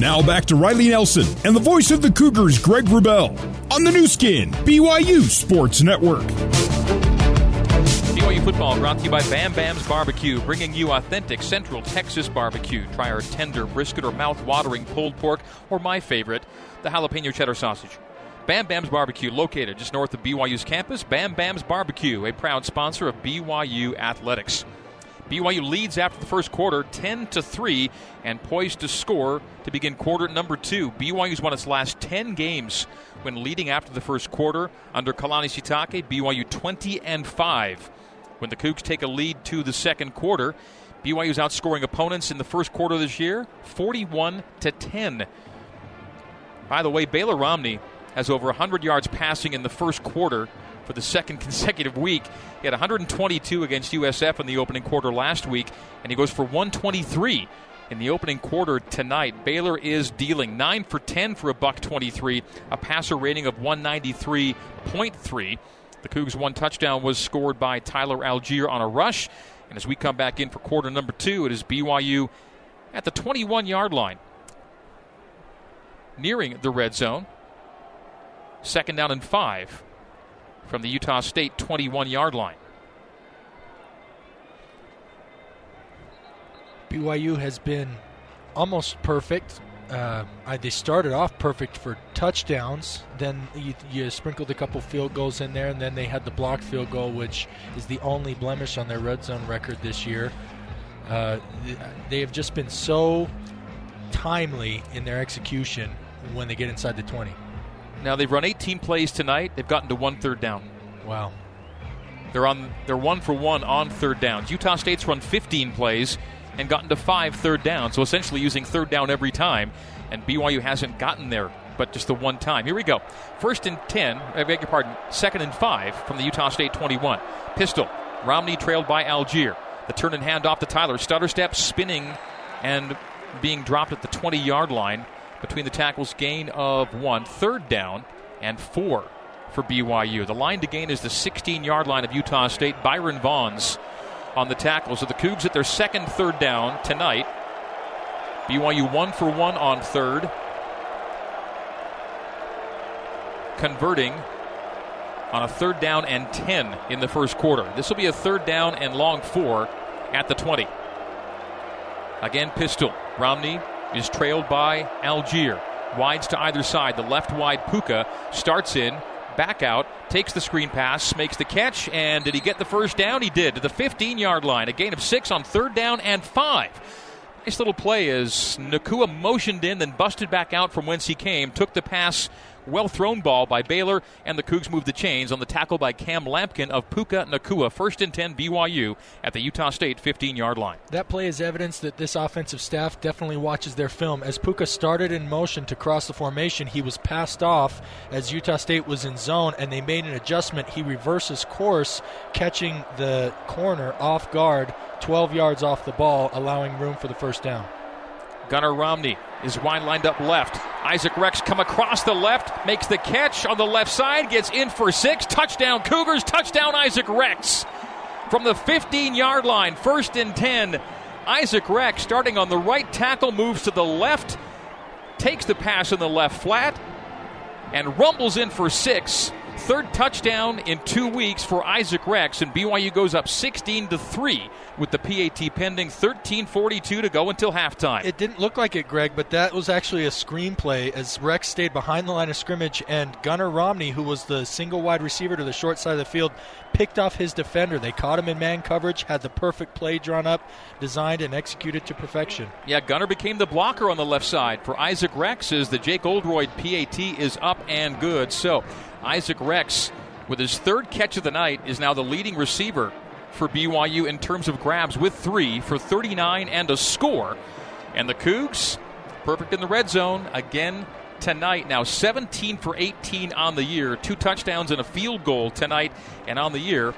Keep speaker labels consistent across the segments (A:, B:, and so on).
A: Now back to Riley Nelson and the voice of the Cougars, Greg Wrubell, on the Nu Skin, BYU Sports Network.
B: BYU football brought to you by Bam Bam's Barbecue, bringing you authentic Central Texas barbecue. Try our tender brisket or mouth-watering pulled pork, or my favorite, the jalapeno cheddar sausage. Bam Bam's Barbecue, located just north of BYU's campus. Bam Bam's Barbecue, a proud sponsor of BYU athletics. BYU leads after the first quarter 10 to 3 and poised to score to begin quarter number 2. BYU's won its last 10 games when leading after the first quarter under Kalani Sitake, BYU 20 and 5. When the Cougs take a lead to the second quarter, BYU's outscoring opponents in the first quarter this year 41 to 10. By the way, Baylor Romney has over 100 yards passing in the first quarter for the second consecutive week. He had 122 against USF in the opening quarter last week, and he goes for 123 in the opening quarter tonight. Baylor is dealing 9 for 10 for a buck 23, a passer rating of 193.3. The Cougs' one touchdown was scored by Tyler Allgeier on a rush. And as we come back in for quarter number two, it is BYU at the 21 yard line, nearing the red zone. Second down and five from the Utah State 21 yard line.
C: BYU has been almost perfect. Uh, they started off perfect for touchdowns. Then you, you, sprinkled a couple field goals in there, and then they had the blocked field goal, which is the only blemish on their red zone record this year. Uh, they have just been so timely in their execution when they get inside the 20.
B: Now they've run 18 plays tonight. They've gotten to one third down.
C: Wow.
B: They're on. They're one for one on third downs. Utah State's run 15 plays and gotten to five third downs. So essentially using third down every time. And BYU hasn't gotten there, but just the one time. Here we go. First and 10. I beg your pardon. Second and five from the Utah State 21. Pistol. Romney trailed by Allgeier. The turn and hand off to Tyler. Stutter step spinning and being dropped at the 20 yard line between the tackles. Gain of one. Third down and four for BYU. The line to gain is the 16 yard line of Utah State. Byron Vaughns on the tackles. So the Cougs at their second third down tonight. BYU one for one on third. Converting on a third down and 10 in the first quarter. This will be a third down and long four at the 20. Again, pistol. Romney is trailed by Allgeier. Wides to either side. The left wide Puka starts in, back out, takes the screen pass, makes the catch, and did he get the first down? He did to the 15 yard line. A gain of six on third down and five. Nice little play as Nacua motioned in, then busted back out from whence he came, took the pass well thrown ball by Baylor, and the Cougs move the chains on the tackle by Cam Lampkin of Puka Nacua. First and 10 BYU at the Utah State 15 yard line.
C: That play is evidence that this offensive staff definitely watches their film. As Puka started in motion to cross the formation, he was passed off as Utah State was in zone, and they made an adjustment. He reverses course, catching the corner off guard, 12 yards off the ball, allowing room for the first down.
B: Gunner Romney is wide lined up left. Isaac Rex come across the left, makes the catch on the left side, gets in for six. Touchdown Cougars, touchdown Isaac Rex. From the 15 yard line, first and 10. Isaac Rex starting on the right tackle, moves to the left, takes the pass in the left flat, and rumbles in for six. Third touchdown in two weeks for Isaac Rex, and BYU goes up 16 to 3 with the PAT pending. 13:42 to go until halftime.
C: It didn't look like it, Greg, but that was actually a screenplay as Rex stayed behind the line of scrimmage, and Gunner Romney, who was the single wide receiver to the short side of the field, picked off his defender. They caught him in man coverage, had the perfect play drawn up, designed and executed to perfection.
B: Yeah, Gunner became the blocker on the left side for Isaac Rex as the Jake Oldroyd PAT is up and good. So Isaac Rex, with his third catch of the night, is now the leading receiver for BYU in terms of grabs with three for 39 and a score. And the Cougs, perfect in the red zone again tonight. Now 17 for 18 on the year, two touchdowns and a field goal tonight, and on the year.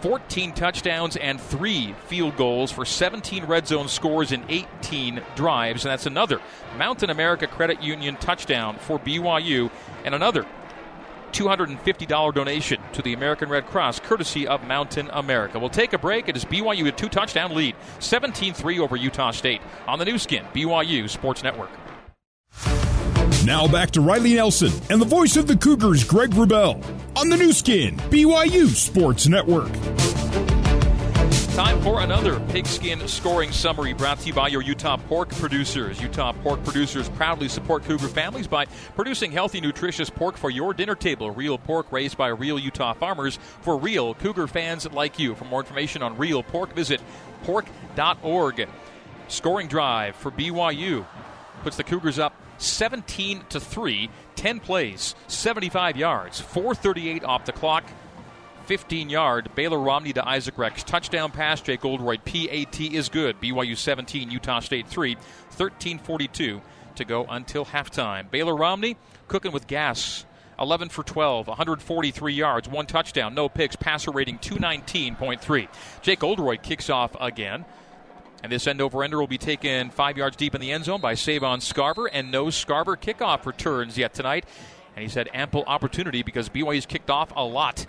B: 14 touchdowns and three field goals for 17 red zone scores in 18 drives. And that's another Mountain America Credit Union touchdown for BYU and another $250 donation to the American Red Cross, courtesy of Mountain America. We'll take a break. It is BYU a two touchdown lead, 17 3 over Utah State on the Nu Skin, BYU Sports Network.
A: Now back to Riley Nelson and the voice of the Cougars, Greg Wrubell, on the Nu Skin, BYU Sports Network.
B: Time for another pigskin scoring summary brought to you by your Utah pork producers. Utah pork producers proudly support Cougar families by producing healthy, nutritious pork for your dinner table. Real pork raised by real Utah farmers for real Cougar fans like you. For more information on real pork, visit pork.org. Scoring drive for BYU puts the Cougars up 17 to 3, 10 plays, 75 yards, 438 off the clock. 15 yard Baylor Romney to Isaac Rex. Touchdown pass, Jake Oldroyd. PAT is good. BYU 17, Utah State 3. 13.42 to go until halftime. Baylor Romney cooking with gas. 11 for 12, 143 yards, one touchdown, no picks, passer rating 219.3. Jake Oldroyd kicks off again. And this end over ender will be taken five yards deep in the end zone by Savon Scarver, and no Scarver kickoff returns yet tonight. And he's had ample opportunity because BYU's kicked off a lot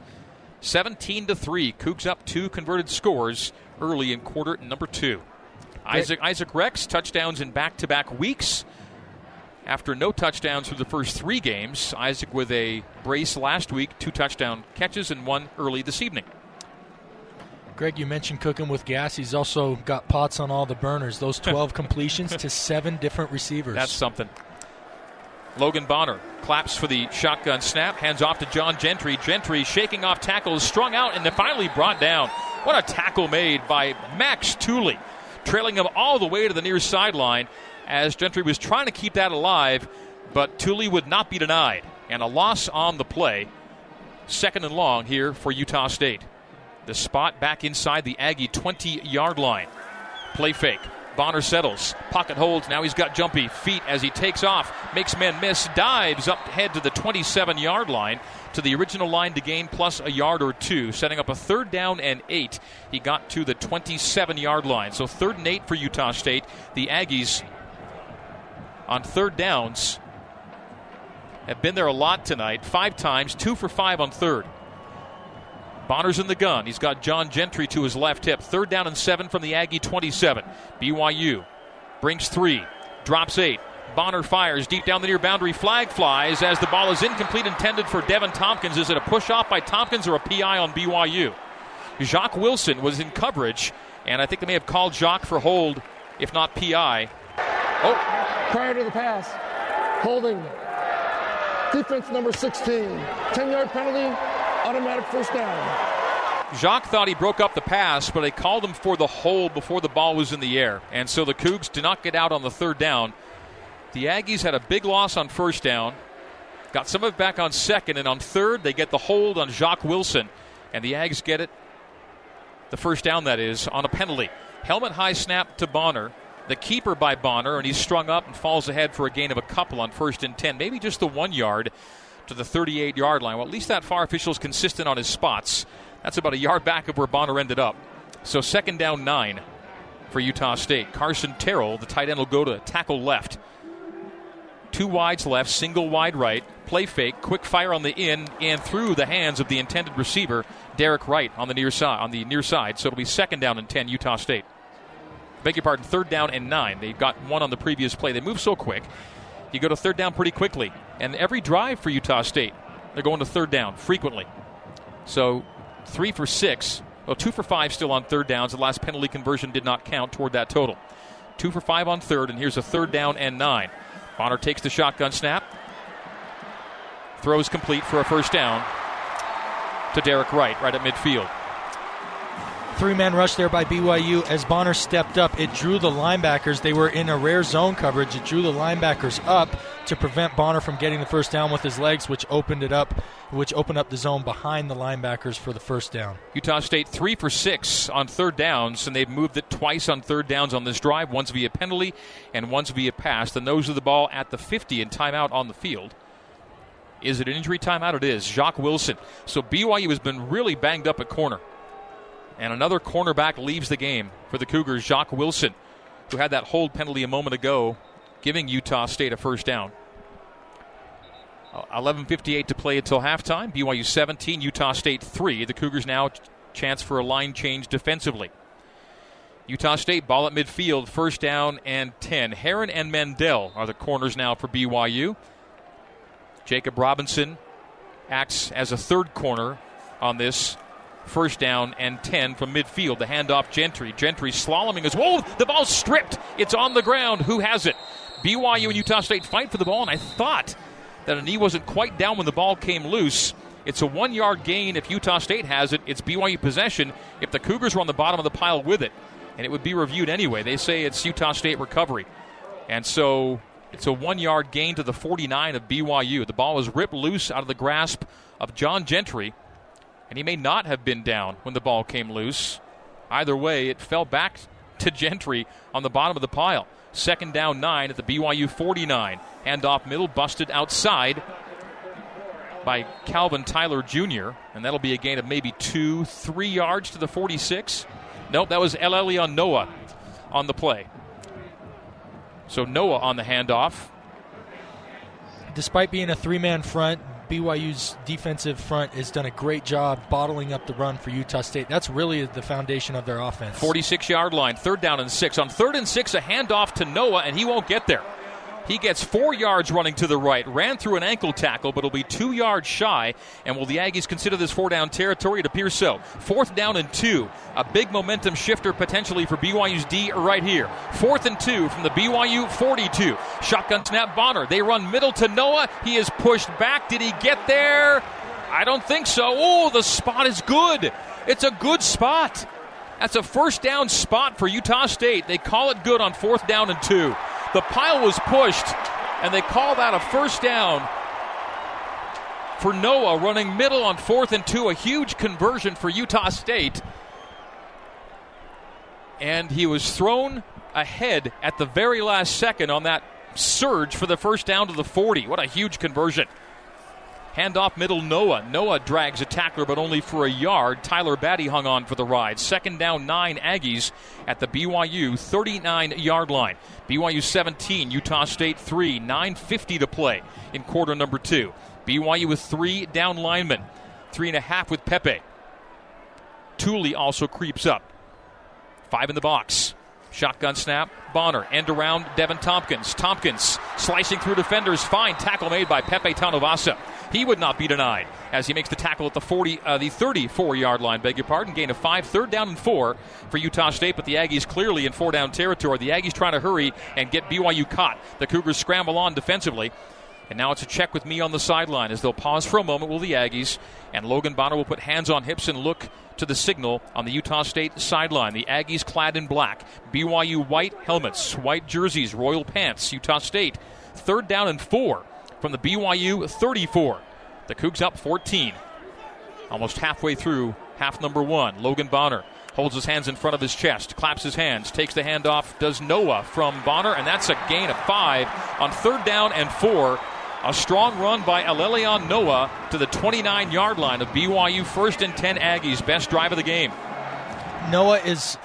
B: 17 to 3. Cougs up two converted scores early in quarter number two. Isaac Isaac Rex touchdowns in back to back weeks. After no touchdowns through the first three games, Isaac with a brace last week, two touchdown catches, and one early this evening.
C: Greg, you mentioned cooking with gas. He's also got pots on all the burners. Those 12 completions to seven different receivers.
B: That's something. Logan Bonner claps for the shotgun snap, hands off to John Gentry. Gentry shaking off tackles, strung out, and then finally brought down. What a tackle made by Max Tooley, trailing him all the way to the near sideline as Gentry was trying to keep that alive, but Tooley would not be denied. And a loss on the play. Second and long here for Utah State. The spot back inside the Aggie 20 yard line. Play fake. Bonner settles. Pocket holds. Now he's got jumpy feet as he takes off. Makes men miss. Dives up head to the 27 yard line to the original line to gain plus a yard or two, setting up a third down and eight. He got to the 27 yard line. So third and eight for Utah State. The Aggies on third downs have been there a lot tonight. Five times, two for five on third. Bonner's in the gun. He's got John Gentry to his left hip. Third down and seven from the Aggie 27. BYU brings three, drops eight. Bonner fires deep down the near boundary. Flag flies as the ball is incomplete, intended for Deven Thompkins. Is it a push off by Thompkins or a PI on BYU? Jacques Wilson was in coverage, and I think they may have called Jacques for hold, if not PI.
D: Oh, prior to the pass, holding. Defense number 16. 10 yard penalty, automatic first down.
B: Jacques thought he broke up the pass, but they called him for the hold before the ball was in the air. And so the Cougs did not get out on the third down. The Aggies had a big loss on first down, got some of it back on second, and on third, they get the hold on Jacques Wilson. And the Ags get it, the first down that is, on a penalty. Helmet high snap to Bonner. The keeper by Bonner, and he's strung up and falls ahead for a gain of a couple on first and 10, maybe just the one yard to the 38 yard line. Well, at least that far official's consistent on his spots. That's about a yard back of where Bonner ended up. So second down nine for Utah State. Carson Terrell, the tight end, will go to tackle left. Two wides left, single wide right. Play fake, quick fire on the in and through the hands of the intended receiver, Derek Wright on the near side. On the near side, so it'll be second down and ten, Utah State. Beg your pardon, third down and nine. They got one on the previous play. They move so quick you go to third down pretty quickly. And every drive for Utah State, they're going to third down frequently. So three for six, well, two for five still on third downs. The last penalty conversion did not count toward that total. Two for five on third, and here's a third down and nine. Bonner takes the shotgun snap, throws complete for a first down to Derek Wright, right at midfield.
C: Three man rush there by BYU. As Bonner stepped up, it drew the linebackers. They were in a rare zone coverage. It drew the linebackers up to prevent Bonner from getting the first down with his legs, which opened it up, which opened up the zone behind the linebackers for the first down.
B: Utah State three for six on third downs, and they've moved it twice on third downs on this drive, once via penalty and once via pass. The nose of the ball at the 50 and timeout on the field. Is it an injury timeout? It is. Jacques Wilson. So BYU has been really banged up at corner. And another cornerback leaves the game for the Cougars, Jacques Wilson, who had that hold penalty a moment ago, giving Utah State a first down. Uh, 11:58 to play until halftime. BYU 17, Utah State 3. The Cougars now chance for a line change defensively. Utah State ball at midfield, first down and 10. Heron and Mendel are the corners now for BYU. Jacob Robinson acts as a third corner on this first down and 10 from midfield. The handoff Gentry. Gentry slaloming as well. The ball's stripped. It's on the ground. Who has it? BYU and Utah State fight for the ball, and I thought that a knee wasn't quite down when the ball came loose. It's a one yard gain if Utah State has it. It's BYU possession if the Cougars were on the bottom of the pile with it. And it would be reviewed anyway. They say it's Utah State recovery. And so it's a one yard gain to the 49 of BYU. The ball was ripped loose out of the grasp of John Gentry, and he may not have been down when the ball came loose. Either way, it fell back to Gentry on the bottom of the pile. Second down nine at the BYU 49. Handoff middle, busted outside by Calvin Tyler Jr., and that'll be a gain of maybe two, three yards to the 46. Nope, that was Elelyon Noa on the play. So Noa on the handoff.
C: Despite being a three man front, BYU's defensive front has done a great job bottling up the run for Utah State. That's really the foundation of their offense.
B: 46 yard line, third down and six. On third and six, a handoff to Noa, and he won't get there. He gets four yards running to the right, ran through an ankle tackle, but will be two yards shy. And will the Aggies consider this four down territory? It appears so. Fourth down and two. A big momentum shifter potentially for BYU's D right here. Fourth and two from the BYU 42. Shotgun snap Bonner. They run middle to Noa. He is pushed back. Did he get there? I don't think so. Oh, the spot is good. It's a good spot. That's a first down spot for Utah State. They call it good on fourth down and two. The pile was pushed, and they call that a first down for Noa running middle on fourth and two. A huge conversion for Utah State. And he was thrown ahead at the very last second on that surge for the first down to the 40. What a huge conversion. Handoff middle Noa. Noa drags a tackler, but only for a yard. Tyler Batty hung on for the ride. Second down, nine Aggies at the BYU 39 yard line. BYU 17, Utah State 3, 9.50 to play in quarter number two. BYU with three down linemen, three and a half with Pepe. Tooley also creeps up. Five in the box. Shotgun snap, Bonner, end around Deven Thompkins. Thompkins slicing through defenders, fine tackle made by Pepe Tanuvasa. He would not be denied as he makes the tackle at the 40, uh, the 34 yard line. Beg your pardon. Gain of five, third down and four for Utah State, but the Aggies clearly in four down territory. The Aggies trying to hurry and get BYU caught. The Cougars scramble on defensively. And now it's a check with me on the sideline as they'll pause for a moment will the Aggies. And Logan Bonner will put hands on hips and look to the signal on the Utah State sideline. The Aggies clad in black. BYU white helmets, white jerseys, royal pants. Utah State third down and four from the BYU 34. The Cougs up 14. Almost halfway through half number one. Logan Bonner holds his hands in front of his chest, claps his hands, takes the handoff, does Noa from Bonner, and that's a gain of five on third down and four. A strong run by Elelyon Noa to the 29 yard line of BYU, first and 10 Aggies, best drive of the game.
C: Noa is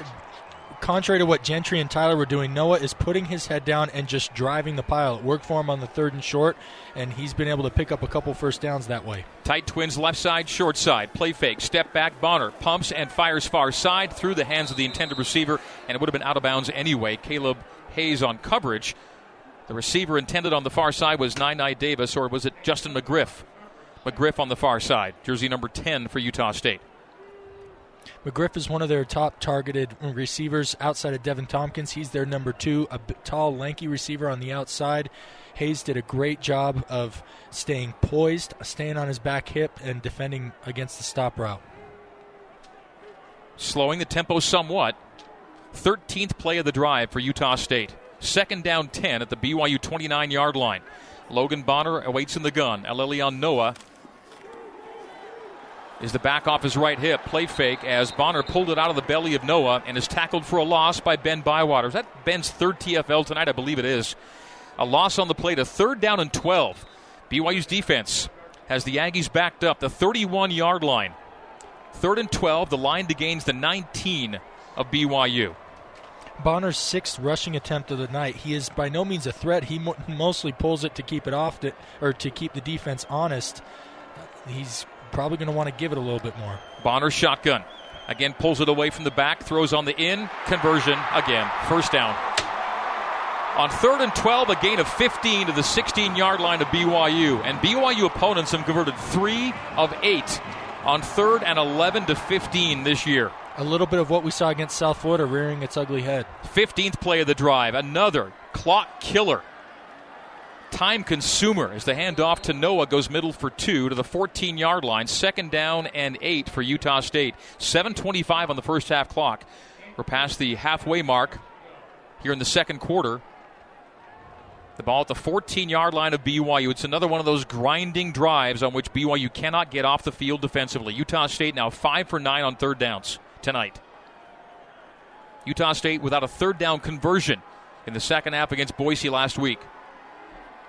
C: contrary to what Gentry and Tyler were doing, Noa is putting his head down and just driving the pile. It worked for him on the third and short, and he's been able to pick up a couple first downs that way.
B: Tight twins left side, short side. Play fake, step back. Bonner pumps and fires far side through the hands of the intended receiver, and it would have been out of bounds anyway. Kaleb Hayes on coverage. The receiver intended on the far side was Nai Davis, or was it Justin McGriff? McGriff on the far side, jersey number 10 for Utah State.
C: McGriff is one of their top targeted receivers outside of Deven Thompkins. He's their number two, a tall, lanky receiver on the outside. Hayes did a great job of staying poised, staying on his back hip, and defending against the stop route.
B: Slowing the tempo somewhat. 13th play of the drive for Utah State. Second down 10 at the BYU 29 yard line. Logan Bonner awaits in the gun. Elelyon Noa is the back off his right hip. Play fake as Bonner pulled it out of the belly of Noa and is tackled for a loss by Ben Bywater. Is that Ben's third TFL tonight? I believe it is. A loss on the play to third down and 12. BYU's defense has the Aggies backed up the 31 yard line. Third and 12, the line to gains the 19 of BYU.
C: Bonner's sixth rushing attempt of the night. He is by no means a threat. He mo- mostly pulls it to keep it off, to, or to keep the defense honest. He's probably going to want to give it a little bit more.
B: Bonner shotgun. Again, pulls it away from the back, throws on the in. Conversion again. First down. On third and 12, a gain of 15 to the 16 yard line of BYU. And BYU opponents have converted three of eight on third and 11 to 15 this year.
C: A little bit of what we saw against South Florida rearing its ugly head.
B: 15th play of the drive. Another clock killer. Time consumer as the handoff to Noa goes middle for two to the 14 yard line. Second down and eight for Utah State. 7.25 on the first half clock. We're past the halfway mark here in the second quarter. The ball at the 14 yard line of BYU. It's another one of those grinding drives on which BYU cannot get off the field defensively. Utah State now 5 for 9 on third downs tonight. Utah State without a third down conversion in the second half against Boise last week.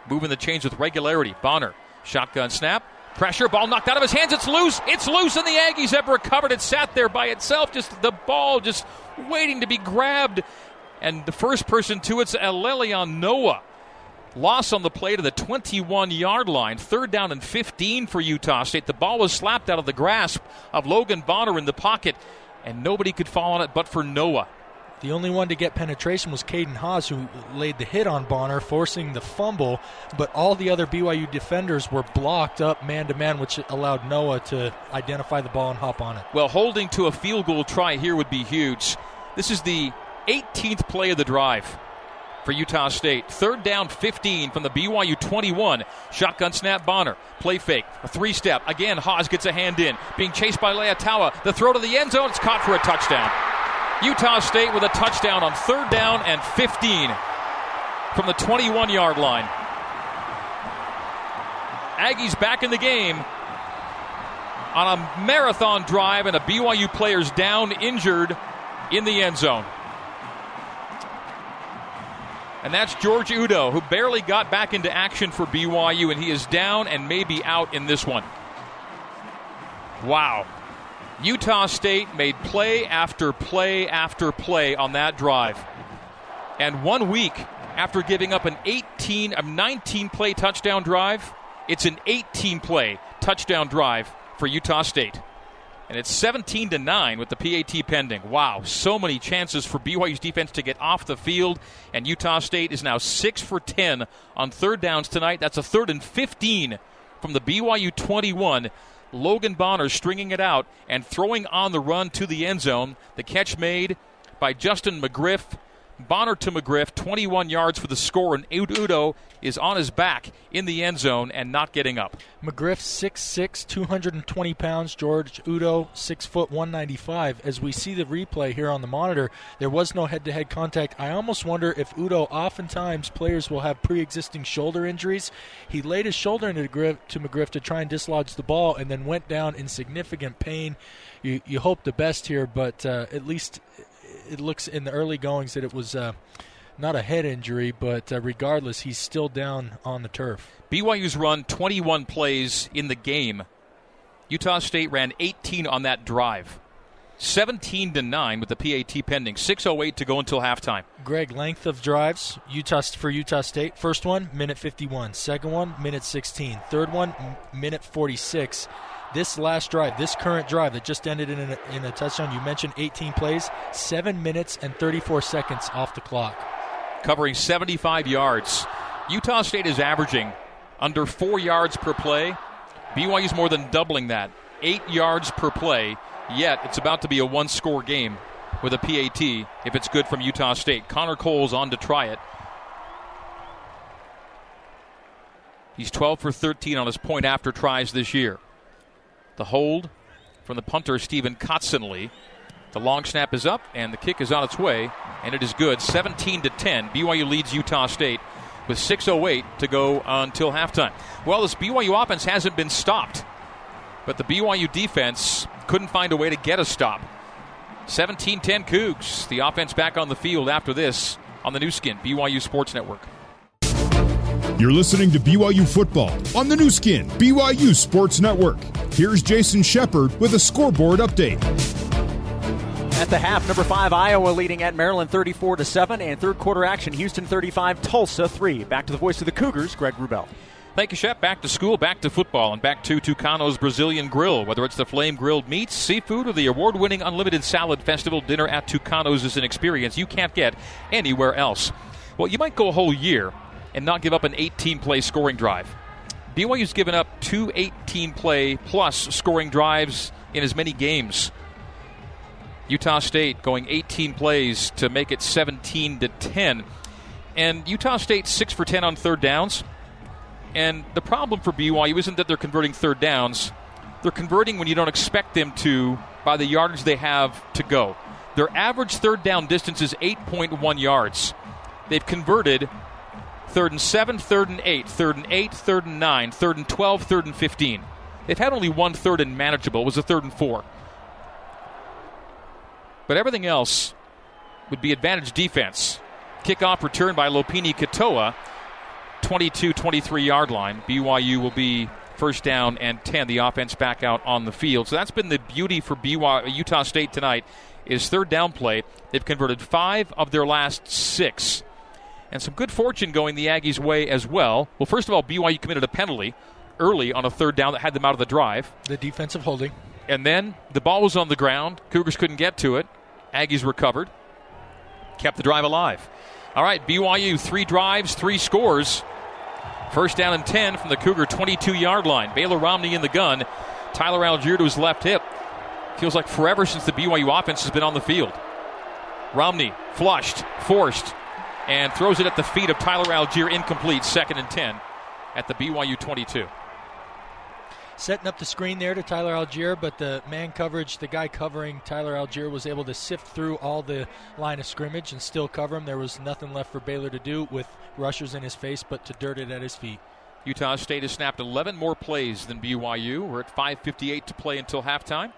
B: Moving the chains with regularity. Bonner, shotgun snap. Pressure, ball knocked out of his hands. It's loose. It's loose, and the Aggies have recovered. It sat there by itself, just the ball just waiting to be grabbed. And the first person to it's Elelyon Noa. Loss on the play to the 21 yard line. Third down and 15 for Utah State. The ball was slapped out of the grasp of Logan Bonner in the pocket, and nobody could fall on it but for Noa.
C: The only one to get penetration was Caden Haws, who laid the hit on Bonner, forcing the fumble. But all the other BYU defenders were blocked up man to man, which allowed Noa to identify the ball and hop on it.
B: Well, holding to a field goal try here would be huge. This is the 18th play of the drive for Utah State. Third down 15 from the BYU 21. Shotgun snap Bonner. Play fake. A three step. Again, Haws gets a hand in. Being chased by Leataua. The throw to the end zone. It's caught for a touchdown. Utah State with a touchdown on third down and 15 from the 21 yard line. Aggies back in the game on a marathon drive and a BYU player's down injured in the end zone. And that's George Udo, who barely got back into action for BYU, and he is down and maybe out in this one. Wow. Utah State made play after play after play on that drive. And one week after giving up an 18 a 19 play touchdown drive, it's an 18 play touchdown drive for Utah State. And it's 17 to 9 with the PAT pending. Wow, so many chances for BYU's defense to get off the field. And Utah State is now 6 for 10 on third downs tonight. That's a third and 15 from the BYU 21. Logan Bonner stringing it out and throwing on the run to the end zone. The catch made by Justin McGriff Bonner to McGriff, 21 yards for the score, and Udo is on his back in the end zone and not getting up.
C: McGriff, 6'6", 220 pounds. George Udo, 6 foot 195. As we see the replay here on the monitor, there was no head-to-head contact. I almost wonder if Udo, oftentimes players will have pre-existing shoulder injuries. He laid his shoulder into McGriff, to McGriff to try and dislodge the ball, and then went down in significant pain. You, you hope the best here, but uh, at least it looks in the early goings that it was uh, not a head injury, but uh, regardless, he's still down on the turf.
B: BYU's run 21 plays in the game. Utah State ran 18 on that drive. 17 to 9 with the PAT pending. 6:08 to go until halftime.
C: Greg, length of drives Utah for Utah State. First one, minute 51. Second one, minute 16. Third one, minute 46 this last drive, this current drive that just ended in a, in a touchdown, you mentioned 18 plays, 7 minutes and 34 seconds off the clock.
B: Covering 75 yards. Utah State is averaging under 4 yards per play. BYU's more than doubling that. 8 yards per play, yet it's about to be a one score game with a PAT if it's good from Utah State. Connor Cole's on to try it. He's 12 for 13 on his point after tries this year. The hold from the punter, Stephen Kotsanlee. The long snap is up, and the kick is on its way, and it is good. 17 to 10. BYU leads Utah State with 6:08 to go until halftime. Well, this BYU offense hasn't been stopped, but the BYU defense couldn't find a way to get a stop. 17-10 Cougs. The offense back on the field after this on the Nu Skin BYU Sports Network.
A: You're listening to BYU football on the Nu Skin BYU Sports Network. Here's Jason Shepard with a scoreboard update.
E: At the half, number five Iowa leading at Maryland 34 to seven, and third quarter action Houston 35, Tulsa three. Back to the voice of the Cougars, Greg Wrubell.
B: Thank you, Shep. Back to school, back to football, and back to Tucano's Brazilian Grill. Whether it's the flame grilled meats, seafood, or the award winning unlimited salad festival dinner at Tucano's is an experience you can't get anywhere else. Well, you might go a whole year and not give up an 18 play scoring drive. BYU's given up two 18 play plus scoring drives in as many games. Utah State going 18 plays to make it 17 to 10. And Utah State 6 for 10 on third downs. And the problem for BYU isn't that they're converting third downs, they're converting when you don't expect them to by the yardage they have to go. Their average third down distance is 8.1 yards. They've converted third and 7, third and 8, third and 8, third and 9, third and 12, third and 15. They've had only one third and manageable, it was a third and 4. But everything else would be advantage defense. Kickoff return by Lopini Katoa, 22 23 yard line. BYU will be first down and 10. The offense back out on the field. So that's been the beauty for BYU, Utah State tonight is third down play. They've converted five of their last six. And some good fortune going the Aggies' way as well. Well, first of all, BYU committed a penalty early on a third down that had them out of the drive.
C: The defensive holding.
B: And then the ball was on the ground. Cougars couldn't get to it. Aggies recovered, kept the drive alive. All right, BYU, three drives, three scores. First down and 10 from the Cougar 22 yard line. Baylor Romney in the gun. Tyler Allgeier to his left hip. Feels like forever since the BYU offense has been on the field. Romney flushed, forced, and throws it at the feet of Tyler Allgeier, incomplete, second and 10 at the BYU 22
C: setting up the screen there to Tyler Allgeier, but the man coverage, the guy covering Tyler Allgeier was able to sift through all the line of scrimmage and still cover him. There was nothing left for Baylor to do with rushers in his face but to dirt it at his feet.
B: Utah State has snapped 11 more plays than BYU. We're at 5.58 to play until halftime.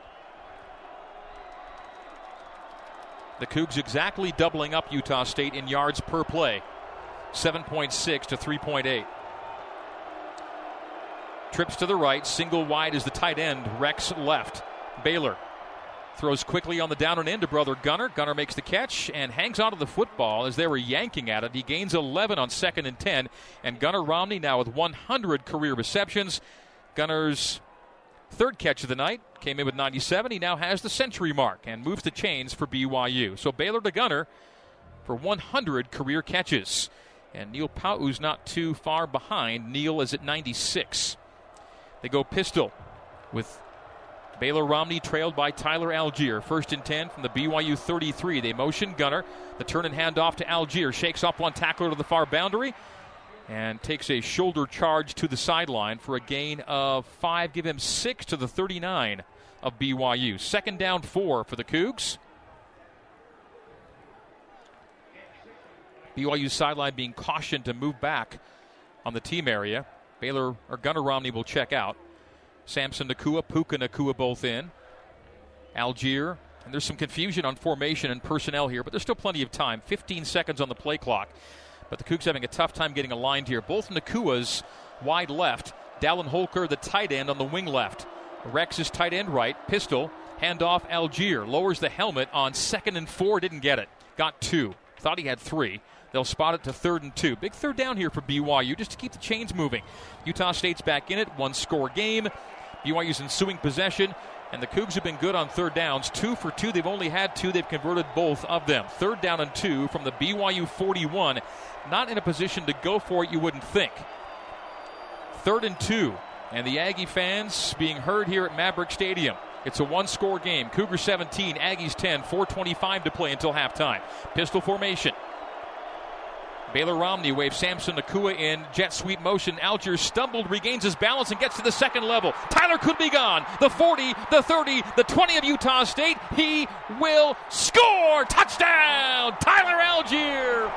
B: The Cougs exactly doubling up Utah State in yards per play 7.6 to 3.8. Trips to the right, single wide is the tight end. Rex left. Baylor throws quickly on the down and in to brother Gunner. Gunner makes the catch and hangs onto the football as they were yanking at it. He gains 11 on second and 10. And Gunner Romney now with 100 career receptions. Gunner's third catch of the night came in with 97. He now has the century mark and moves the chains for BYU. So Baylor to Gunner for 100 career catches. And Neil Pau'u's not too far behind. Neil is at 96. They go pistol with Baylor Romney trailed by Tyler Allgeier. First and 10 from the BYU 33. They motion Gunner. The turn and hand off to Allgeier. Shakes off one tackler to the far boundary and takes a shoulder charge to the sideline for a gain of five. Give him six to the 39 of BYU. Second down, four for the Cougs. BYU sideline being cautioned to move back on the team area. Baylor or Gunner Romney will check out. Samson Nacua, Puka Nacua both in. Allgeier, And there's some confusion on formation and personnel here, but there's still plenty of time. 15 seconds on the play clock. But the Cougs having a tough time getting aligned here. Both Nacua's wide left. Dallin Holker, the tight end, on the wing left. Rex is tight end right. Pistol. Handoff Allgeier. Lowers the helmet on second and four. Didn't get it. Got two. Thought he had three. They'll spot it to third and two. Big third down here for BYU just to keep the chains moving. Utah State's back in it. One score game. BYU's ensuing possession. And the Cougs have been good on third downs. Two for two. They've only had two. They've converted both of them. Third down and two from the BYU 41. Not in a position to go for it, you wouldn't think. Third and two. And the Aggie fans being heard here at Maverick Stadium. It's a one score game. Cougar 17, Aggies 10, 425 to play until halftime. Pistol formation. Baylor Romney waves Samson Nacua in jet sweep motion. Allgeier stumbled, regains his balance, and gets to the second level. Tyler could be gone. The 40, the 30, the 20 of Utah State. He will score! Touchdown! Tyler Allgeier!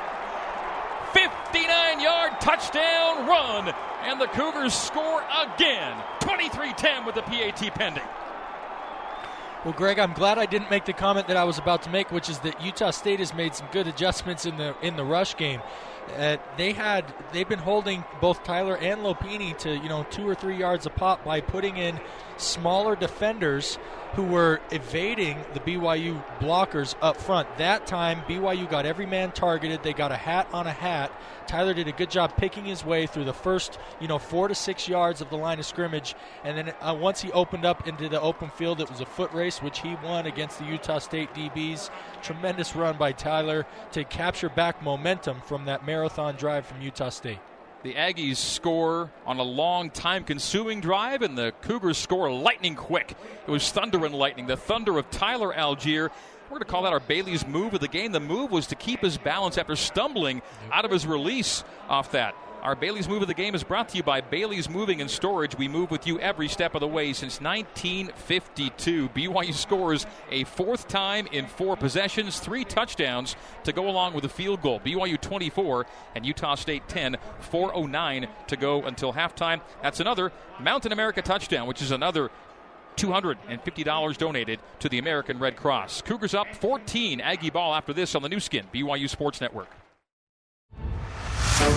B: 59 yard touchdown run. And the Cougars score again. 23 10 with the PAT pending.
C: Well, Greg, I'm glad I didn't make the comment that I was about to make, which is that Utah State has made some good adjustments in the in the rush game. Uh, they had they've been holding both Tyler and Lopini to you know two or three yards a pop by putting in smaller defenders who were evading the BYU blockers up front. That time, BYU got every man targeted. They got a hat on a hat. Tyler did a good job picking his way through the first, you know, four to six yards of the line of scrimmage, and then uh, once he opened up into the open field, it was a foot race, which he won against the Utah State DBs. Tremendous run by Tyler to capture back momentum from that marathon drive from Utah State.
B: The Aggies score on a long, time consuming drive, and the Cougars score lightning quick. It was thunder and lightning. The thunder of Tyler Allgeier. We're going to call that our Bailey's move of the game. The move was to keep his balance after stumbling out of his release off that. Our Bailey's Move of the Game is brought to you by Bailey's Moving and Storage. We move with you every step of the way since 1952. BYU scores a fourth time in four possessions, three touchdowns to go along with a field goal. BYU 24 and Utah State 10, 409 to go until halftime. That's another Mountain America touchdown, which is another $250 donated to the American Red Cross. Cougars up 14. Aggie ball after this on the Nu Skin, BYU Sports Network.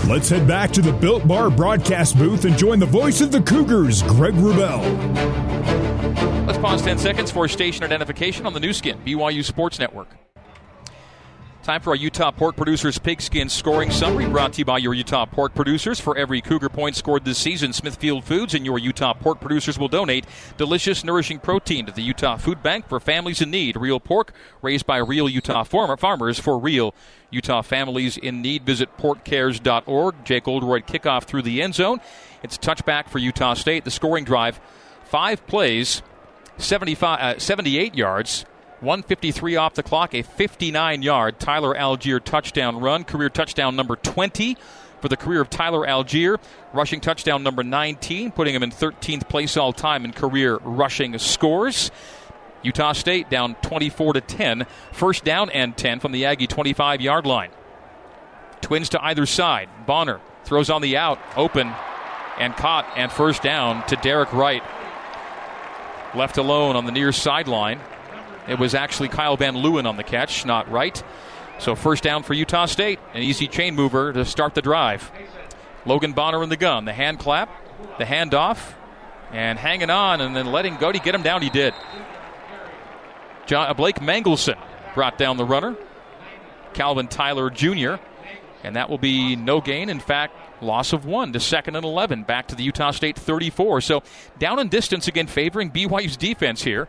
A: Let's head back to the Built Bar broadcast booth and join the voice of the Cougars, Greg Rubel.
B: Let's pause 10 seconds for station identification on the Nu Skin, BYU Sports Network. Time for our Utah Pork Producers Pigskin Scoring Summary brought to you by your Utah Pork Producers. For every Cougar point scored this season, Smithfield Foods and your Utah Pork Producers will donate delicious, nourishing protein to the Utah Food Bank for families in need. Real pork raised by real Utah farmer, farmers for real Utah families in need. Visit porkcares.org. Jake Oldroyd kickoff through the end zone. It's a touchback for Utah State. The scoring drive, five plays, 75, uh, 78 yards. 153 off the clock, a 59 yard Tyler Allgeier touchdown run, career touchdown number 20 for the career of Tyler Allgeier, rushing touchdown number 19, putting him in 13th place all time in career rushing scores. Utah State down 24 to 10, first down and 10 from the Aggie 25 yard line. Twins to either side. Bonner throws on the out, open and caught, and first down to Derek Wright. Left alone on the near sideline. It was actually Kyle Van Leeuwen on the catch, not right. So first down for Utah State. An easy chain mover to start the drive. Logan Bonner in the gun. The hand clap, the handoff, and hanging on and then letting go to get him down. He did. John, uh, Blake Mangelson brought down the runner. Calvin Tyler Jr. And that will be no gain. In fact, loss of one to second and 11. Back to the Utah State 34. So down in distance again, favoring BYU's defense here.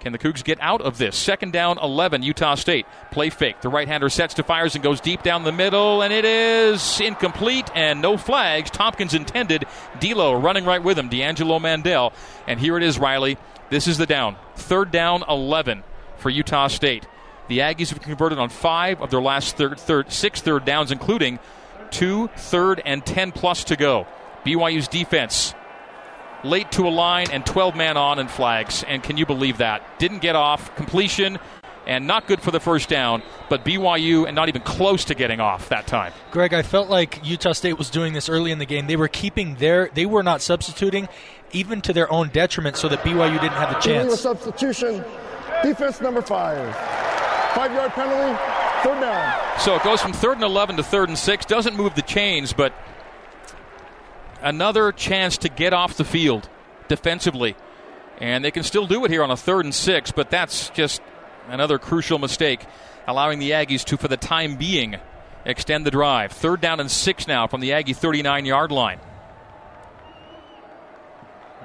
B: Can the Cougs get out of this? Second down, 11, Utah State. Play fake. The right hander sets to fires and goes deep down the middle, and it is incomplete and no flags. Thompkins intended. D'Lo running right with him. D'Angelo Mandell. And here it is, Riley. This is the down. Third down, 11 for Utah State. The Aggies have converted on five of their last third, third, six third downs, including two third and 10 plus to go. BYU's defense late to a line and 12 man on and flags. And can you believe that? Didn't get off completion and not good for the first down, but BYU and not even close to getting off that time.
C: Greg, I felt like Utah State was doing this early in the game. They were keeping their, they were not substituting, even to their own detriment, so that BYU didn't have a chance.
D: A substitution, defense number five, five yard penalty, third down.
B: So it goes from third and 11 to third and six. Doesn't move the chains, but another chance to get off the field defensively. And they can still do it here on a third and six, but that's just another crucial mistake, allowing the Aggies to, for the time being, extend the drive. Third down and six now from the Aggie 39 yard line.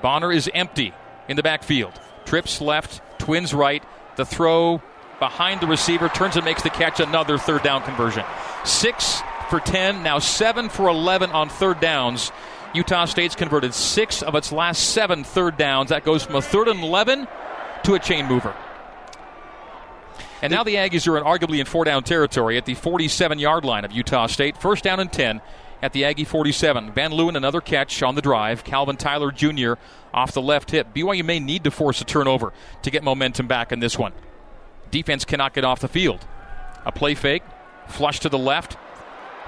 B: Bonner is empty in the backfield. Trips left, twins right. The throw behind the receiver, turns and makes the catch. Another third down conversion. Six for 10, now seven for 11 on third downs Utah State's converted six of its last seven third downs. That goes from a third and 11 to a chain mover. And now the Aggies are in arguably in four down territory at the 47 yard line of Utah State. First down and 10 at the Aggie 47. Van Leeuwen, another catch on the drive. Calvin Tyler Jr. off the left hip. BYU may need to force a turnover to get momentum back in this one. Defense cannot get off the field. A play fake, flush to the left,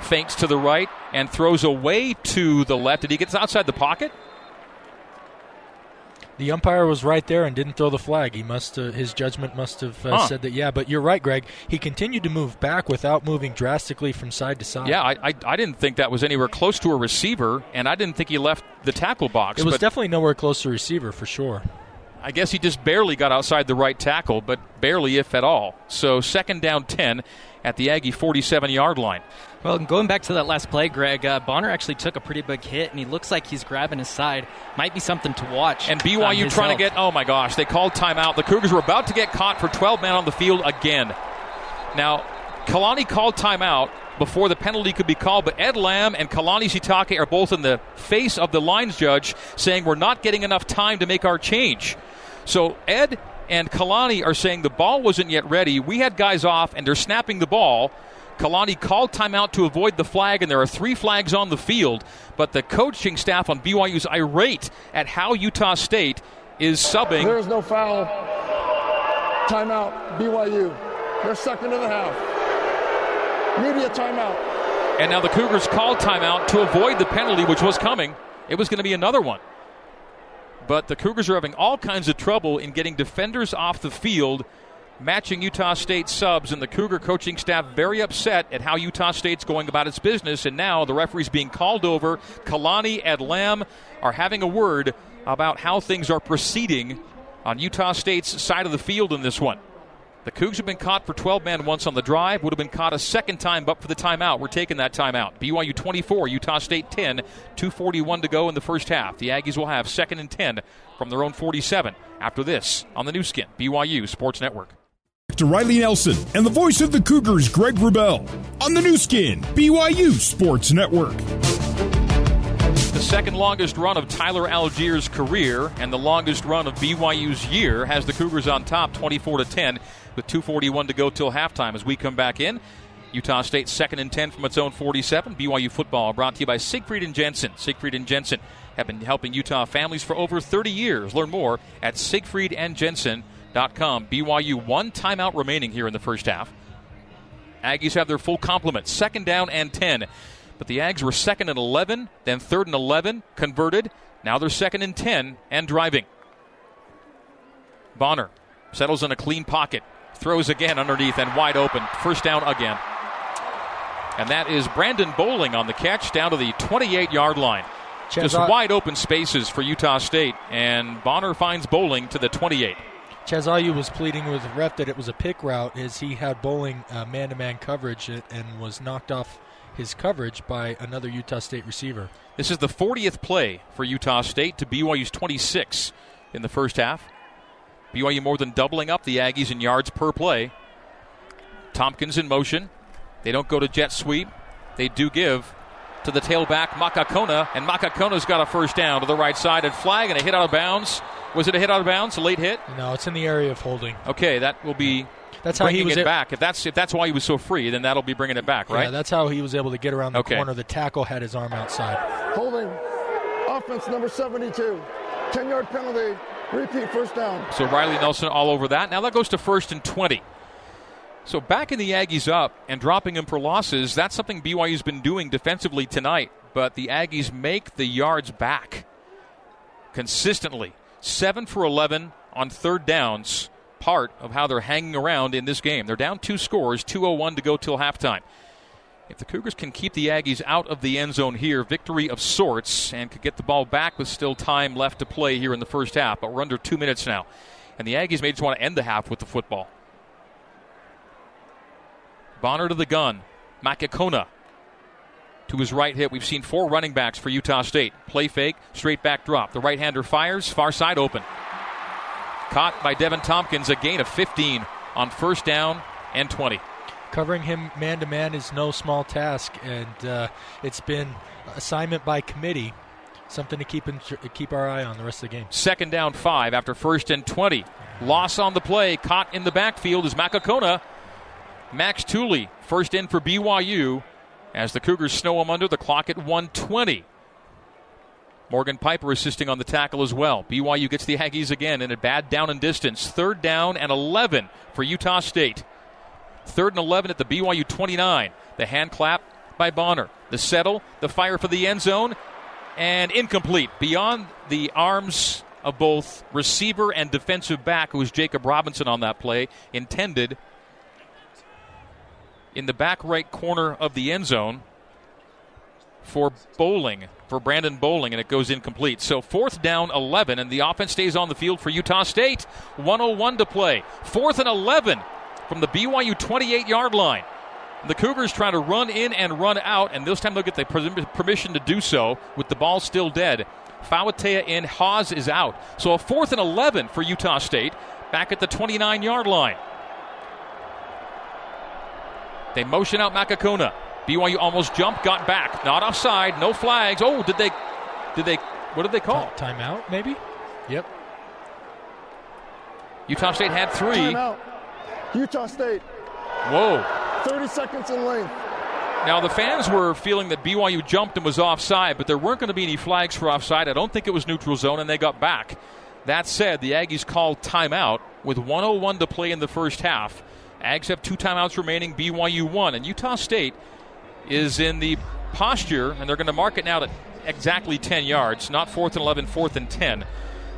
B: feints to the right, and throws away to the left. Did he get outside the pocket?
C: The umpire was right there and didn't throw the flag. He must have, his judgment must have uh,
B: Huh.
C: said that. Yeah, but you're right, Greg. He continued to move back without moving drastically from side to side.
B: Yeah, I, I, I didn't think that was anywhere close to a receiver, and I didn't think he left the tackle box.
C: it was definitely nowhere close to receiver for sure.
B: I guess he just barely got outside the right tackle, but barely, if at all. So second down 10 at the Aggie 47 yard line.
F: Well, going back to that last play, Greg, uh, Bonner actually took a pretty big hit, and he looks like he's grabbing his side. Might be something to watch.
B: And BYU trying
F: health.
B: to get, oh my gosh, they called timeout. The Cougars were about to get caught for 12 men on the field again. Now, Kalani called timeout before the penalty could be called, but Ed Lamb and Kalani Sitake are both in the face of the lines judge saying we're not getting enough time to make our change. So Ed and Kalani are saying the ball wasn't yet ready. We had guys off and they're snapping the ball. Kalani called timeout to avoid the flag, and there are three flags on the field. But the coaching staff on BYU is irate at how Utah State is subbing.
D: There is no foul. Timeout, BYU. They're second in the half. Media timeout.
B: And now the Cougars called timeout to avoid the penalty, which was coming. It was going to be another one. But the Cougars are having all kinds of trouble in getting defenders off the field, matching Utah State subs, and the Cougar coaching staff very upset at how Utah State's going about its business. And now the referee's being called over. Kalani and Lamb are having a word about how things are proceeding on Utah State's side of the field in this one. The Cougs have been caught for 12 men once on the drive, would have been caught a second time, but for the timeout. We're taking that timeout. BYU 24, Utah State 10, 241 to go in the first half. The Aggies will have second and 10 from their own 47 after this on the Nu Skin, BYU Sports Network.
A: To Riley Nelson and the voice of the Cougars, Greg Wrubell, on the Nu Skin, BYU Sports Network.
B: The second longest run of Tyler Allgeier's career and the longest run of BYU's year has the Cougars on top 24 to 10 with 241 to go till halftime as we come back in. Utah State second and 10 from its own 47. BYU football brought to you by Siegfried and Jensen. Siegfried and Jensen have been helping Utah families for over 30 years. Learn more at siegfriedandjensen.com. BYU one timeout remaining here in the first half. Aggies have their full complement. Second down and 10. But the Ags were second and 11, then third and 11, converted. Now they're second and 10 and driving. Bonner settles in a clean pocket, throws again underneath and wide open. First down again. And that is Brandon Bowling on the catch down to the 28 yard line. Just
C: uh,
B: wide open spaces for Utah State, and Bonner finds Bowling to the 28.
C: Chazayu was pleading with the ref that it was a pick route as he had bowling uh, man-to-man coverage and- and was knocked off his coverage by another Utah State receiver.
B: This is the 40th play for Utah State to BYU's 26 in the first half. BYU more than doubling up the Aggies in yards per play. Thompkins in motion. They don't go to jet sweep. They do give to the tailback Makakona, and Makakona's got a first down to the right side and flag and a hit out of bounds. Was it a hit out of bounds? A late hit?
C: No, it's in the area of holding.
B: Okay, that will be
C: That's how
B: bringing
C: he was
B: it
C: a-
B: back. If that's if that's why he was so free, then that'll be bringing it back, right?
C: Yeah, that's how he was able to get around the
B: Okay.
C: corner. The tackle had his arm outside.
D: Holding. Offense number 72. 10 yard penalty. Repeat first down.
B: So Riley Nelson all over that. Now that goes to first and 20. So backing the Aggies up and dropping them for losses, that's something BYU's been doing defensively tonight. But the Aggies make the yards back consistently. 7 for 11 on third downs, part of how they're hanging around in this game. They're down two scores, 2.01 to go till halftime. If the Cougars can keep the Aggies out of the end zone here, victory of sorts, and could get the ball back with still time left to play here in the first half. But we're under two minutes now. And the Aggies may just want to end the half with the football. Bonner to the gun. Makakona to his right hit. We've seen four running backs for Utah State. Play fake, straight back drop. The right hander fires, far side open. Caught by Deven Thompkins, a gain of 15 on first down and 20.
C: Covering him man to man is no small task, and uh, it's been assignment by committee. Something to keep in, keep our eye on the rest of the game.
B: Second down five after first and 20. Loss on the play, caught in the backfield is Makakona. Max Tooley, first in for BYU as the Cougars snow him under the clock at 120. Morgan Piper assisting on the tackle as well. BYU gets the Aggies again in a bad down and distance. Third down and 11 for Utah State. Third and 11 at the BYU 29. The hand clap by Bonner. The settle, the fire for the end zone, and incomplete. Beyond the arms of both receiver and defensive back, who was Jacob Robinson on that play, intended in the back right corner of the end zone for Bowling, for Brandon Bowling, and it goes incomplete. So fourth down 11, and the offense stays on the field for Utah State. 101 to play. Fourth and 11 from the BYU 28 yard line. The Cougars trying to run in and run out, and this time they'll get the permission to do so with the ball still dead. Fawatea in, Haws is out. So a fourth and 11 for Utah State back at the 29 yard line. They motion out Makakuna. BYU almost jumped, got back. Not offside, no flags. Oh, did they, did they, what did they call?
C: Timeout, maybe? Yep.
B: Utah State had three.
D: Timeout. Utah State.
B: Whoa.
D: 30 seconds in length.
B: Now, the fans were feeling that BYU jumped and was offside, but there weren't going to be any flags for offside. I don't think it was neutral zone, and they got back. That said, the Aggies called timeout with 101 to play in the first half. Ags have two timeouts remaining, BYU one. And Utah State is in the posture, and they're going to mark it now at exactly 10 yards, not fourth and 11, fourth and 10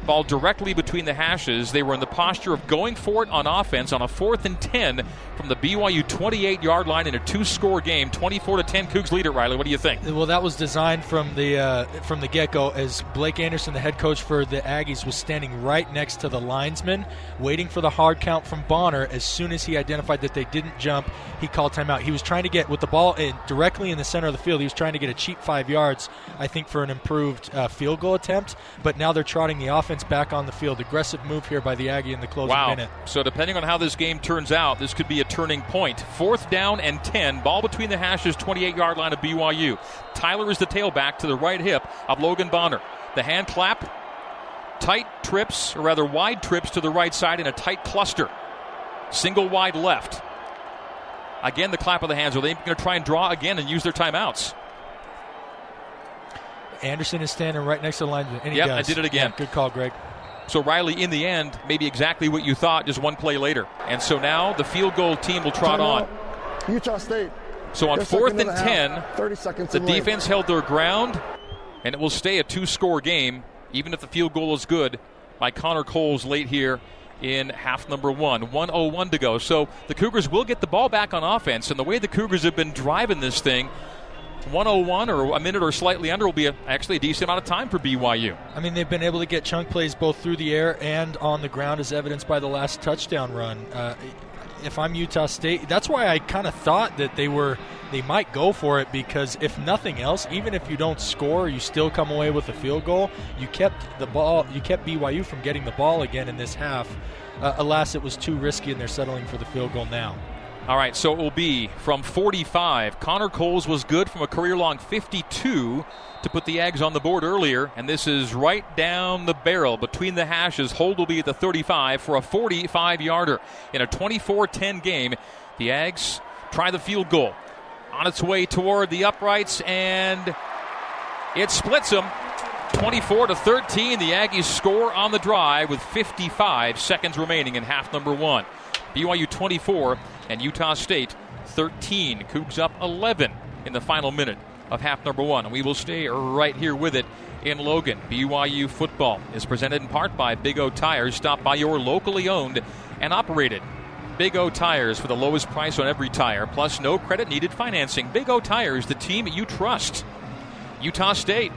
B: ball directly between the hashes. They were in the posture of going for it on offense on a fourth and 10 from the BYU 28 yard line in a two score game. 24 to 10, Cougs leader, Riley. What do you think?
C: Well, that was designed from the uh, from the get go as Blake Anderson, the head coach for the Aggies, was standing right next to the linesman, waiting for the hard count from Bonner. As soon as he identified that they didn't jump, he called timeout. He was trying to get, with the ball in, directly in the center of the field, he was trying to get a cheap five yards, I think, for an improved uh, field goal attempt. But now they're trotting the offense offense back on the field. Aggressive move here by the Aggie in the closing
B: wow.
C: minute.
B: So depending on how this game turns out, this could be a turning point. Fourth down and 10. Ball between the hashes, 28 yard line of BYU. Tyler is the tailback to the right hip of Logan Bonner. The hand clap, tight trips, or rather wide trips to the right side in a tight cluster. Single wide left. Again, the clap of the hands. Are they going to try and draw again and use their timeouts?
C: Anderson is standing right next to the line. And
B: yep, I did it again.
C: Yeah, good call, Greg.
B: So Riley, in the end, maybe exactly what you thought, just one play later. And so now the field goal team will trot on.
D: Utah State.
B: So on fourth and ten,
D: 30 seconds
B: the defense held their ground, and it will stay a two-score game, even if the field goal is good by Connor Coles late here in half number one. 101 to go. So the Cougars will get the ball back on offense, and the way the Cougars have been driving this thing 101 or a minute or slightly under will be a, actually a decent amount of time for BYU.
C: I mean, they've been able to get chunk plays both through the air and on the ground, as evidenced by the last touchdown run. Uh, if I'm Utah State, that's why I kind of thought that they were they might go for it because if nothing else, even if you don't score, you still come away with a field goal. You kept the ball, you kept BYU from getting the ball again in this half. Uh, alas, it was too risky, and they're settling for the field goal now.
B: All right, so it will be from 45. Connor Coles was good from a career long 52 to put the Ags on the board earlier, and this is right down the barrel between the hashes. Hold will be at the 35 for a 45 yarder. In a 24 10 game, the Ags try the field goal. On its way toward the uprights, and it splits them. 24 to 13. The Aggies score on the drive with 55 seconds remaining in half number one. BYU 24 and Utah State 13. Cougs up 11 in the final minute of half number one. And we will stay right here with it in Logan. BYU football is presented in part by Big O Tires. Stop by your locally owned and operated Big O Tires for the lowest price on every tire, plus no credit needed financing. Big O Tires, the team you trust. Utah State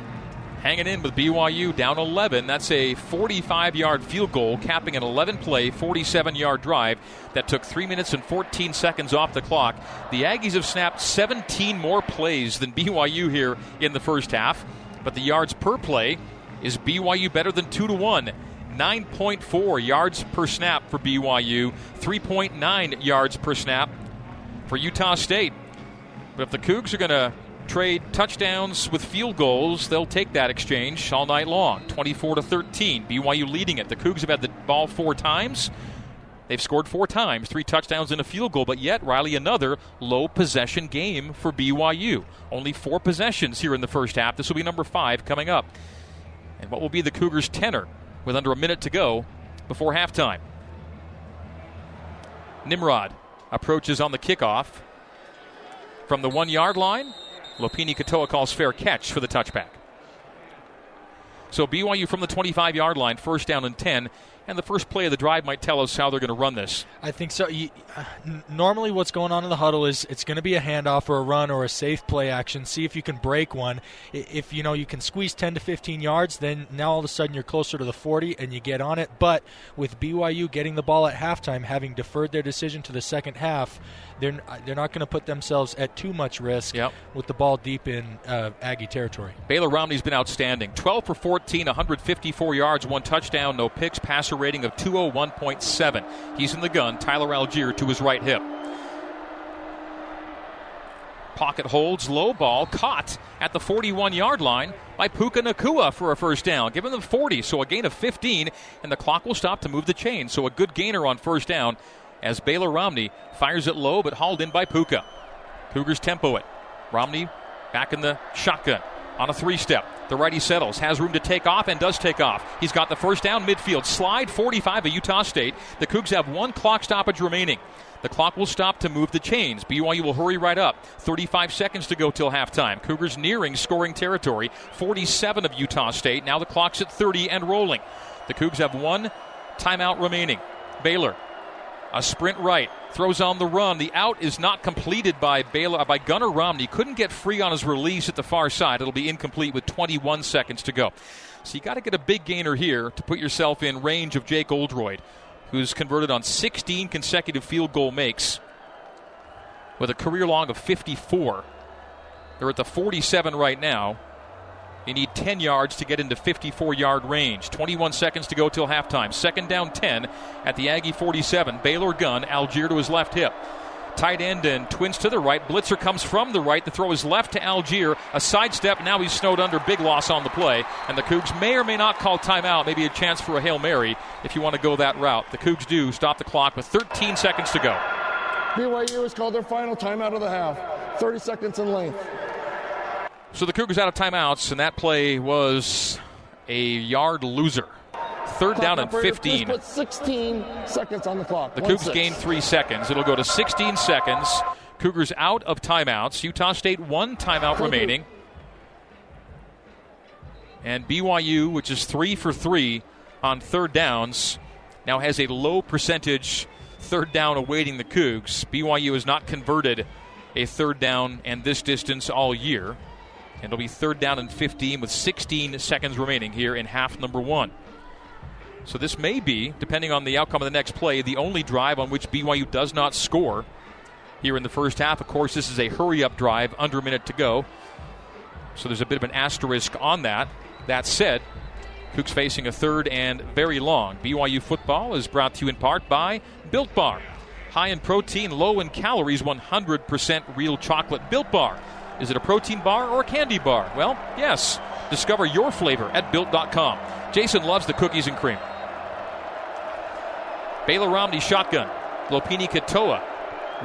B: hanging in with BYU down 11. That's a 45 yard field goal, capping an 11 play, 47 yard drive that took 3 minutes and 14 seconds off the clock. The Aggies have snapped 17 more plays than BYU here in the first half, but the yards per play is BYU better than 2 to 1. 9.4 yards per snap for BYU, 3.9 yards per snap for Utah State. But if the Cougs are going to trade touchdowns with field goals, they'll take that exchange all night long. 24 to 13. BYU leading it. The Cougs have had the ball four times. They've scored four times, three touchdowns and a field goal, but yet, Riley, another low possession game for BYU. Only four possessions here in the first half. This will be number five coming up. And what will be the Cougars' tenor with under a minute to go before halftime? Nimrod approaches on the kickoff from the one yard line. Lopini Katoa calls fair catch for the touchback. So BYU from the 25 yard line, first down and 10 and the first play of the drive might tell us how they're going to run this.
C: I think so. You, uh, normally, what's going on in the huddle is it's going to be a handoff or a run or a safe play action. See if you can break one. If you know you can squeeze 10 to 15 yards, then now all of a sudden you're closer to the 40 and you get on it. But with BYU getting the ball at halftime, having deferred their decision to the second half, they're they're not going to put themselves at too much risk
B: yep.
C: with the ball deep in uh, Aggie territory.
B: Baylor Romney's been outstanding. 12 for 14, 154 yards, one touchdown, no picks, passer rating of 201.7. He's in the gun. Tyler Allgeier to his right hip. Pocket holds, low ball, caught at the 41 yard line by Puka Nacua for a first down. Give him the 40, so a gain of 15, and the clock will stop to move the chain. So a good gainer on first down as Baylor Romney fires it low but hauled in by Puka. Cougars tempo it. Romney back in the shotgun on a three step. The righty settles, has room to take off, and does take off. He's got the first down midfield. Slide 45 of Utah State. The Cougs have one clock stoppage remaining. The clock will stop to move the chains. BYU will hurry right up. 35 seconds to go till halftime. Cougars nearing scoring territory. 47 of Utah State. Now the clock's at 30 and rolling. The Cougs have one timeout remaining. Baylor a sprint right, throws on the run. The out is not completed by Baylor by Gunner Romney. Couldn't get free on his release at the far side. It'll be incomplete with 21 seconds to go. So you got to get a big gainer here to put yourself in range of Jake Oldroyd, who's converted on 16 consecutive field goal makes with a career long of 54. They're at the 47 right now. You need 10 yards to get into 54 yard range. 21 seconds to go till halftime. Second down 10 at the Aggie 47. Baylor gun, Allgeier to his left hip. Tight end and twins to the right. Blitzer comes from the right. The throw is left to Allgeier. A sidestep. Now he's snowed under. Big loss on the play. And the Cougs may or may not call timeout. Maybe a chance for a Hail Mary if you want to go that route. The Cougs do stop the clock with 13 seconds to go.
D: BYU has called their final timeout of the half. 30 seconds in length.
B: So the Cougars out of timeouts, and that play was a yard loser. Third down and 15.
D: Put 16 seconds on the clock.
B: The Cougs gained three seconds. It'll go to 16 seconds. Cougars out of timeouts. Utah State one timeout remaining. And BYU, which is three for three on third downs, now has a low percentage third down awaiting the Cougs. BYU has not converted a third down and this distance all year. It'll be third down and 15 with 16 seconds remaining here in half number one. So this may be, depending on the outcome of the next play, the only drive on which BYU does not score here in the first half. Of course, this is a hurry up drive, under a minute to go. So there's a bit of an asterisk on that. That said, Cougs facing a third and very long. BYU football is brought to you in part by Built Bar. High in protein, low in calories, 100% real chocolate Built Bar is it a protein bar or a candy bar? Well, yes. Discover your flavor at built.com. Jason loves the cookies and cream. Baylor Romney shotgun. Lopini Katoa,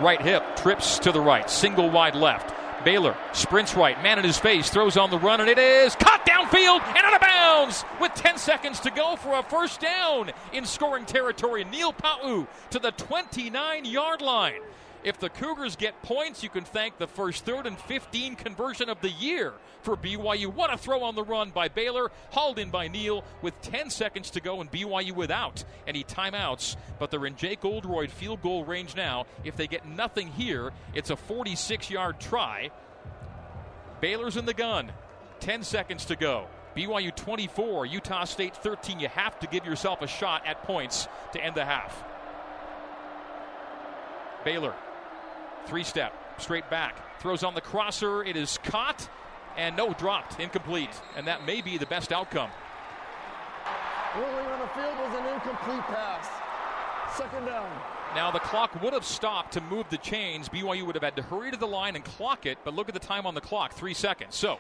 B: right hip, trips to the right, single wide left. Baylor sprints right, man in his face, throws on the run, and it is caught downfield and out of bounds with 10 seconds to go for a first down in scoring territory. Neil Pau'u to the 29 yard line. If the Cougars get points, you can thank the first third and 15 conversion of the year for BYU. What a throw on the run by Baylor, hauled in by Neil with 10 seconds to go, and BYU without any timeouts. But they're in Jake Oldroyd field goal range now. If they get nothing here, it's a 46 yard try. Baylor's in the gun. 10 seconds to go. BYU 24, Utah State 13. You have to give yourself a shot at points to end the half. Baylor Three step, straight back. Throws on the crosser. It is caught and no, dropped, incomplete. And that may be the best outcome.
D: Ruling on the field was an incomplete pass. Second down.
B: Now the clock would have stopped to move the chains. BYU would have had to hurry to the line and clock it, but look at the time on the clock, three seconds. So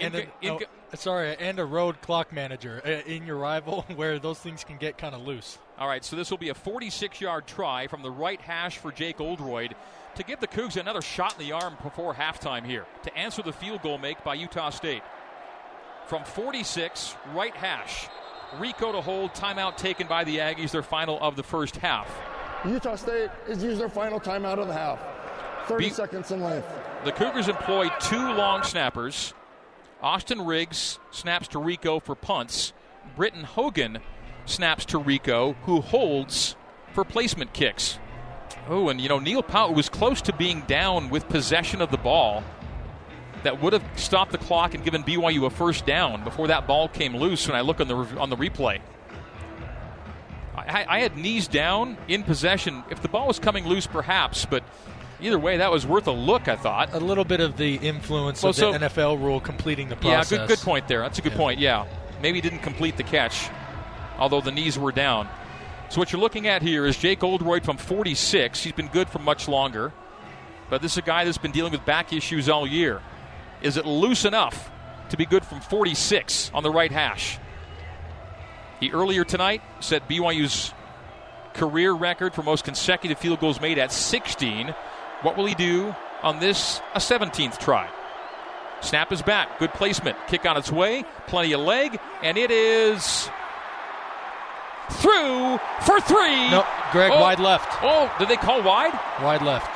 C: and a, oh, sorry, and a road clock manager uh, in your rival, where those things can get kind of loose.
B: All right, so this will be a 46-yard try from the right hash for Jake Oldroyd to give the Cougs another shot in the arm before halftime here to answer the field goal make by Utah State. From 46, right hash. Rehkow to hold, timeout taken by the Aggies, their final of the first half.
D: Utah State has used their final timeout of the half. 30 Be- seconds in length.
B: The Cougars employ two long snappers Austin Riggs snaps to Rehkow for punts. Britton Hogan snaps to Rehkow, who holds for placement kicks. Oh, and you know, Neil Pau'u was close to being down with possession of the ball. That would have stopped the clock and given BYU a first down before that ball came loose. When I look on the on the replay, I, I had knees down in possession. If the ball was coming loose, perhaps, but either way, that was worth a look. I thought
C: a little bit of the influence well, of so, the NFL rule completing the process.
B: Yeah, good, good point there. That's a good yeah. point. Yeah, maybe he didn't complete the catch, although the knees were down. So what you're looking at here is Jake Oldroyd from 46. He's been good for much longer, but this is a guy that's been dealing with back issues all year. Is it loose enough to be good from 46 on the right hash? He earlier tonight set BYU's career record for most consecutive field goals made at 16. What will he do on this, a 17th try? Snap is back. Good placement. Kick on its way. Plenty of leg. And it is through for three.
C: No, Greg, oh, wide left.
B: Oh, did they call wide?
C: Wide left.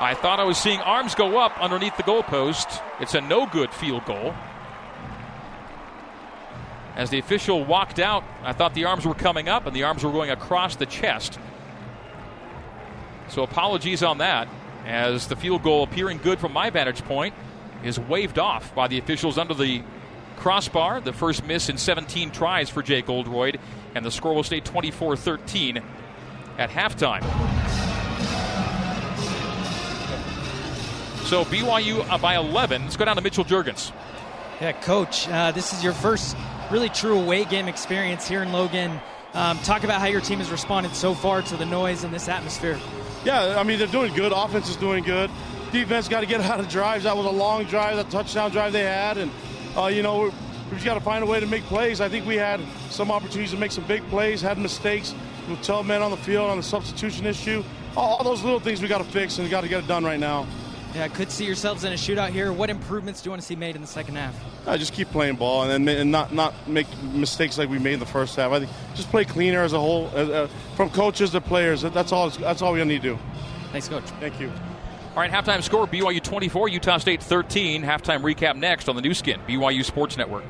B: I thought I was seeing arms go up underneath the goalpost. It's a no good field goal. As the official walked out, I thought the arms were coming up and the arms were going across the chest. So apologies on that, as the field goal appearing good from my vantage point is waved off by the officials under the crossbar. The first miss in 17 tries for Jake Oldroyd, and the score will stay 24 13 at halftime. So BYU uh, by 11. Let's go down to Mitchell Jurgens.
G: Yeah, coach, uh, this is your first really true away game experience here in Logan. Um, talk about how your team has responded so far to the noise in this atmosphere.
H: Yeah, I mean, they're doing good. Offense is doing good. Defense got to get out of drives. That was a long drive, that touchdown drive they had. And, uh, you know, we've got to find a way to make plays. I think we had some opportunities to make some big plays, had mistakes with 12 men on the field on the substitution issue. All, all those little things we got to fix, and we got to get it done right now.
G: Yeah, could see yourselves in a shootout here. What improvements do you want to see made in the second half?
H: I just keep playing ball and then and not not make mistakes like we made in the first half. I think just play cleaner as a whole, uh, from coaches to players. That's all. That's all we need to do.
G: Thanks, coach.
H: Thank you.
B: All right, halftime score: BYU 24, Utah State 13. Halftime recap next on the Nu Skin, BYU Sports Network.